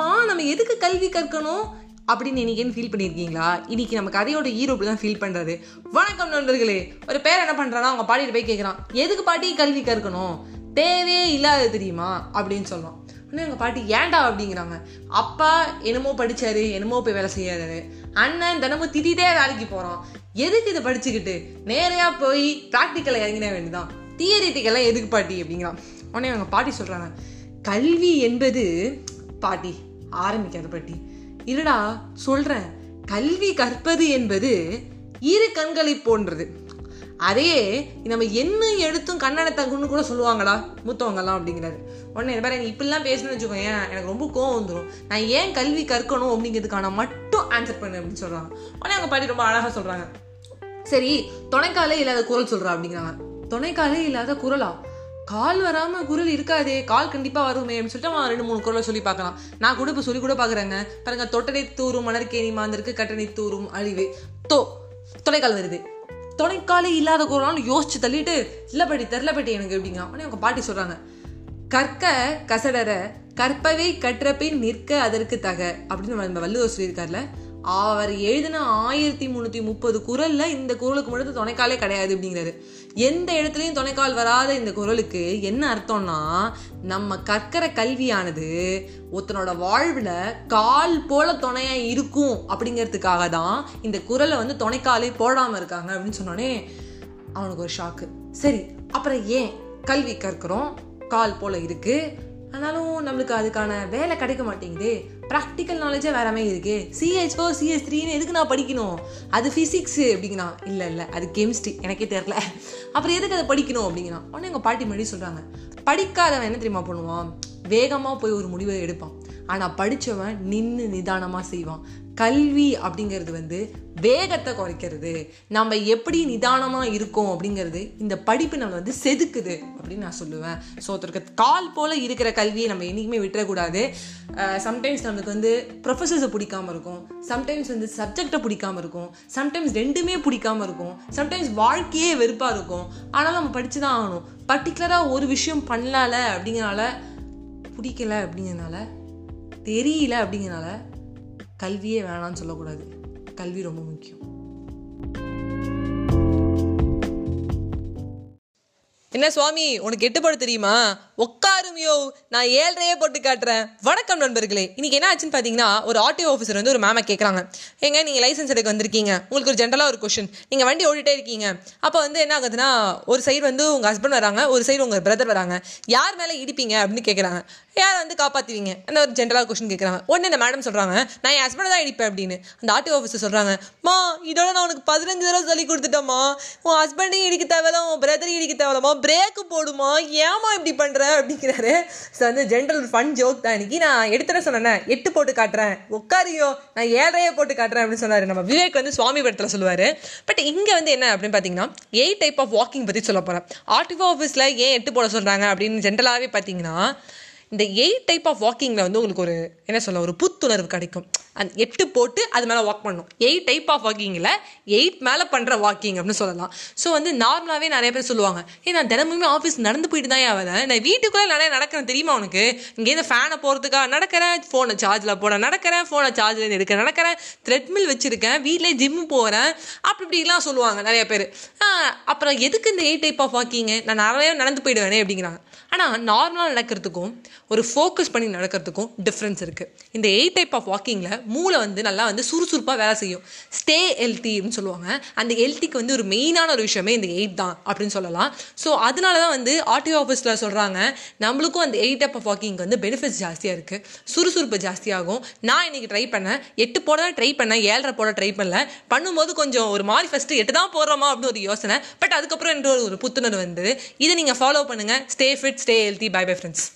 ஆமாம் நம்ம எதுக்கு கல்வி கற்கணும்? அப்படின்னு இன்னைக்கு ஃபீல் பண்ணியிருக்கீங்களா இன்னைக்கு நம்ம கதையோட ஹீரோ இப்படி தான் ஃபீல் பண்ணுறாரு வணக்கம் நண்பர்களே. ஒரு பேர் என்ன பண்ணுறான்னா அவங்க பாட்டிகிட்ட போய் கேட்குறான் எதுக்கு பாட்டி கல்வி கற்கணும்? தேவையே இல்லாது தெரியுமா? அப்படின்னு சொல்லுவோம் ஆனால் எங்கள் பாட்டி ஏன்டா? அப்படிங்கிறாங்க. அப்பா என்னமோ படிச்சாரு என்னமோ போய் வேலை செய்யாரு அண்ணன் தினமும் திட்டிகிட்டே வேலைக்கு போகிறான் எதுக்கு இதை படிச்சுக்கிட்டு? நேரையாக போய் ப்ராக்டிக்கலை இறங்கின வேண்டியதான் தியரிட்டிக்கெல்லாம் எதுக்கு பாட்டி? அப்படிங்கிறான். உடனே அவங்க பாட்டி சொல்கிறாங்க கல்வி என்பது பாட்டி ஆரம்பிக்காத பாட்டி. இருடா சொல்றேன். கல்வி கற்பது என்பது இரு கண்களை போன்றது. அதே நம்ம என்ன எடுத்தும் கண்ணடத்தங்குன்னு கூட சொல்லுவாங்களா? மூத்தவங்கலாம் அப்படிங்கிறாரு. உடனே இந்த நீ இப்படிலாம் பேசணும்னு வச்சுக்கோங்க எனக்கு ரொம்ப கோவம் வந்துடும் நான் ஏன் கல்வி கற்கணும் அப்படிங்கிறதுக்கான மட்டும் ஆன்சர் பண்ணு அப்படின்னு சொல்கிறாங்க உடனே அவங்க பாட்டி ரொம்ப அழகாக சொல்கிறாங்க சரி துணைக்காலே இல்லாத குரல் சொல்கிறா அப்படிங்கிறாங்க. துணைக்காலே இல்லாத குரலா? கால் வராம குரல் இருக்காதே கால் கண்டிப்பா வருமே அப்படின்னு சொல்லிட்டு அவன் ரெண்டு மூணு குரலை சொல்லி பார்க்கலாம். நான் கூட இப்போ சொல்லி கூட பாக்குறேங்க பாருங்க தொட்டனை தூரும் மணற்கேணி மாந்திருக்கு கட்டணை தூரும் அழிவு. தோ தொலைக்கால் வருது. தொலைக்காலே இல்லாத குரலான்னு யோசிச்சு தள்ளிட்டு இல்லப்படி தெரிலப்பட்டி எனக்கு எப்படிங்க? உடனே அவங்க பாட்டி சொல்றாங்க கற்க கசடர கற்பவை கற்றப்பின் நிற்க அதற்கு தக. அப்படின்னு நம்ம வள்ளுவர் சொல்லியிருக்காருல அவர் எழுதின ஆயிரத்தி முந்நூற்றி முப்பது குரலில் இந்த குரலுக்கு மட்டும் துணைக்காலே கிடையாது அப்படிங்கிறாரு. எந்த இடத்துலையும் துணைக்கால் வராத இந்த குரலுக்கு என்ன அர்த்தம்னா நம்ம கற்கிற கல்வியானது ஒருத்தனோட வாழ்வில் கால் போல துணையாக இருக்கும் அப்படிங்கிறதுக்காக தான் இந்த குரலை வந்து துணைக்காலே போடாமல் இருக்காங்க அப்படின்னு சொன்னோடனே அவனுக்கு ஒரு ஷாக்கு சரி அப்புறம் ஏன் கல்வி கற்கிறோம்? கால் போல இருக்குது ஆனாலும் நம்மளுக்கு அதுக்கான வேலை கிடைக்க மாட்டேங்குது. ப்ராக்டிக்கல் நாலேஜே வேற மாதிரி இருக்கு. சிஹெச் ஃபோர் சிஹெச் த்ரீன்னு எதுக்கு நான் படிக்கணும்? அது ஃபிசிக்ஸு அப்படிங்கண்ணா இல்லை இல்லை அது கெமிஸ்ட்ரி எனக்கே தெரில அப்புறம் எதுக்கு அதை படிக்கணும் அப்படிங்கிறான் உடனே எங்கள் பாட்டி மறுபடியும் சொல்கிறாங்க படிக்காதவன் என்ன தெரியுமா பண்ணுவான்? வேகமாக போய் ஒரு முடிவை எடுப்பான். ஆனால் படித்தவன் நின்று நிதானமாக செய்வான். கல்வி அப்படிங்கிறது வந்து வேகத்தை குறைக்கிறது. நம்ம எப்படி நிதானமாக இருக்கோம் அப்படிங்கிறது இந்த படிப்பு நம்ம வந்து செதுக்குது அப்படின்னு நான் சொல்லுவேன். ஸோ ஒருத்தருக்கு கால் போல் இருக்கிற கல்வியை நம்ம என்றைக்குமே விட்டுறக்கூடாது. சம்டைம்ஸ் நம்மளுக்கு வந்து ப்ரொஃபஸர்ஸை பிடிக்காம இருக்கும். சம்டைம்ஸ் வந்து சப்ஜெக்டை பிடிக்காம இருக்கும். சம்டைம்ஸ் ரெண்டுமே பிடிக்காம இருக்கும். சம்டைம்ஸ் வாழ்க்கையே வெறுப்பாக இருக்கும். ஆனாலும் நம்ம படித்து தான் ஆகணும் பர்டிகுலராக ஒரு விஷயம் பண்ணலால அப்படிங்கிறனால பிடிக்கல அப்படிங்கிறனால தெரியல அப்படிங்கிறனால கல்வியே வேணாம்னு சொல்லக்கூடாது. கல்வி ரொம்ப முக்கியம். என்ன சுவாமி உனக்கு எட்டுப்பாடு தெரியுமா? உட்காரும் உட்காருமியோ நான் ஏழ்றையே போட்டு காட்டுறேன். வணக்கம் நண்பர்களே. இன்னைக்கு என்ன ஆச்சுன்னு பார்த்தீங்கன்னா ஒரு ஆர்டிஓ ஆஃபீஸர் வந்து ஒரு மேமை கேட்குறாங்க எங்க நீங்கள் லைசன்ஸ் எடுக்க வந்திருக்கீங்க. உங்களுக்கு ஒரு ஜென்ரலாக ஒரு கொஷின் நீங்கள் வண்டி ஓடிட்டே இருக்கீங்க. அப்போ வந்து என்ன ஆகுதுன்னா ஒரு சைடு வந்து உங்கள் ஹஸ்பண்ட் வராங்க ஒரு சைடு உங்கள் பிரதர் வராங்க. யார் மேலே இடிப்பீங்க அப்படின்னு கேட்குறாங்க யார் வந்து காப்பாற்றுவீங்க அந்த ஒரு ஜென்ரலாக கொஷின் கேட்குறாங்க உடனே இந்த மேடம் சொல்கிறாங்க நான் என் ஹஸ்பண்ட் தான் இடிப்பேன் அப்படின்னு. அந்த ஆர்டிஓ ஆஃபீஸர் சொல்கிறாங்க மா இதோட நான் உனக்கு பதினஞ்சு தடவை சொல்லி கொடுத்துட்டோம்மா. உன் ஹஸ்பண்டையும் இடிக்க தேவையில்ல உன் பிரதரையும் இடிக்க தேவையில்லம்மா. பிரேக்கு போடுமா ஏமா இப்படி பண்ணுற அப்படிங்கிறாரு. ஸோ வந்து ஜென்ரல் ஃபன் ஜோக் தான். இன்னைக்கு நான் எடுத்துட சொன்னேன் எட்டு போட்டு காட்டுறேன். உட்காரியோ நான் ஏழையே போட்டு காட்டுறேன் அப்படின்னு சொன்னார். நம்ம விவேக் வந்து சுவாமி படத்தில் சொல்லுவார். பட் இங்கே வந்து என்ன அப்படின்னு பார்த்தீங்கன்னா எயிட் டைப் ஆஃப் வாக்கிங் பற்றி சொல்ல போகிறேன் ஆர்டிஓ ஆஃபீஸில் ஏன் எட்டு போட சொல்கிறாங்க அப்படின்னு ஜென்ரலாகவே பார்த்தீங்கன்னா இந்த எயிட் டைப் ஆஃப் வாக்கிங்கில் வந்து உங்களுக்கு ஒரு என்ன சொல்ல ஒரு புத்துணர்வு கிடைக்கும். அந்த எட்டு போட்டு அது மேலே வாக் பண்ணணும். எயிட் டைப் ஆஃப் வாக்கிங்கில் எயிட் மேலே பண்ணுற வாக்கிங் அப்படின்னு சொல்லலாம். ஸோ வந்து நார்மலாகவே நிறைய பேர் சொல்லுவாங்க ஏ நான் தினமுமே ஆஃபீஸ் நடந்து போயிட்டு தான் வரேன் நான் வீட்டுக்குள்ளே நிறைய நடக்கிறேன் தெரியுமா உனக்கு? இங்கேருந்து ஃபேனை போகிறதுக்காக நடக்கிறேன் ஃபோனை சார்ஜில் போட நடக்கிறேன் ஃபோனை சார்ஜில் எடுக்க நடக்கிறேன் த்ரெட்மில் வச்சுருக்கேன் வீட்டிலே ஜிம்மு போகிறேன் அப்படி இப்படிலாம் சொல்லுவாங்க நிறைய பேர். அப்புறம் எதுக்கு இந்த எயிட் டைப் ஆஃப் வாக்கிங்கு நான் நிறைய நடந்து போயிடுவேனே அப்படிங்கிறாங்க. ஆனால் நார்மலாக நடக்கிறதுக்கும் ஒரு ஃபோக்கஸ் பண்ணி நடக்கிறதுக்கும் டிஃப்ரென்ஸ் இருக்குது இந்த எயிட் டைப் ஆஃப் வாக்கிங்கில் மூளை வந்து நல்லா வந்து சுறுசுறுப்பாக வேலை செய்யும். ஸ்டே ஹெல்த்தி அப்படின்னு சொல்லுவாங்க. அந்த ஹெல்த்திக்கு வந்து ஒரு மெயினான ஒரு விஷயமே இந்த எயிட் தான் அப்படின்னு சொல்லலாம். ஸோ அதனால தான் வந்து ஆர்டிஓ ஆஃபீஸில் சொல்கிறாங்க நம்மளுக்கும் அந்த எயிட் டைப் ஆஃப் வாக்கிங் வந்து பெனிஃபிட்ஸ் ஜாஸ்தியாக இருக்குது சுறுசுறுப்பு ஜாஸ்தியாகும். நான் இன்றைக்கி ட்ரை பண்ணேன் எட்டு போட தான் ட்ரை பண்ணேன் ஏழரை போட ட்ரை பண்ணல. பண்ணும்போது கொஞ்சம் ஒரு மாதிரி ஃபஸ்ட்டு எட்டு தான் போடுறோமா அப்படின்னு ஒரு யோசனை. பட் அதுக்கப்புறம் என்ற ஒரு புத்துணர்வு வந்தது. இதை நீங்கள் ஃபாலோ பண்ணுங்கள் stay fit stay healthy bye bye friends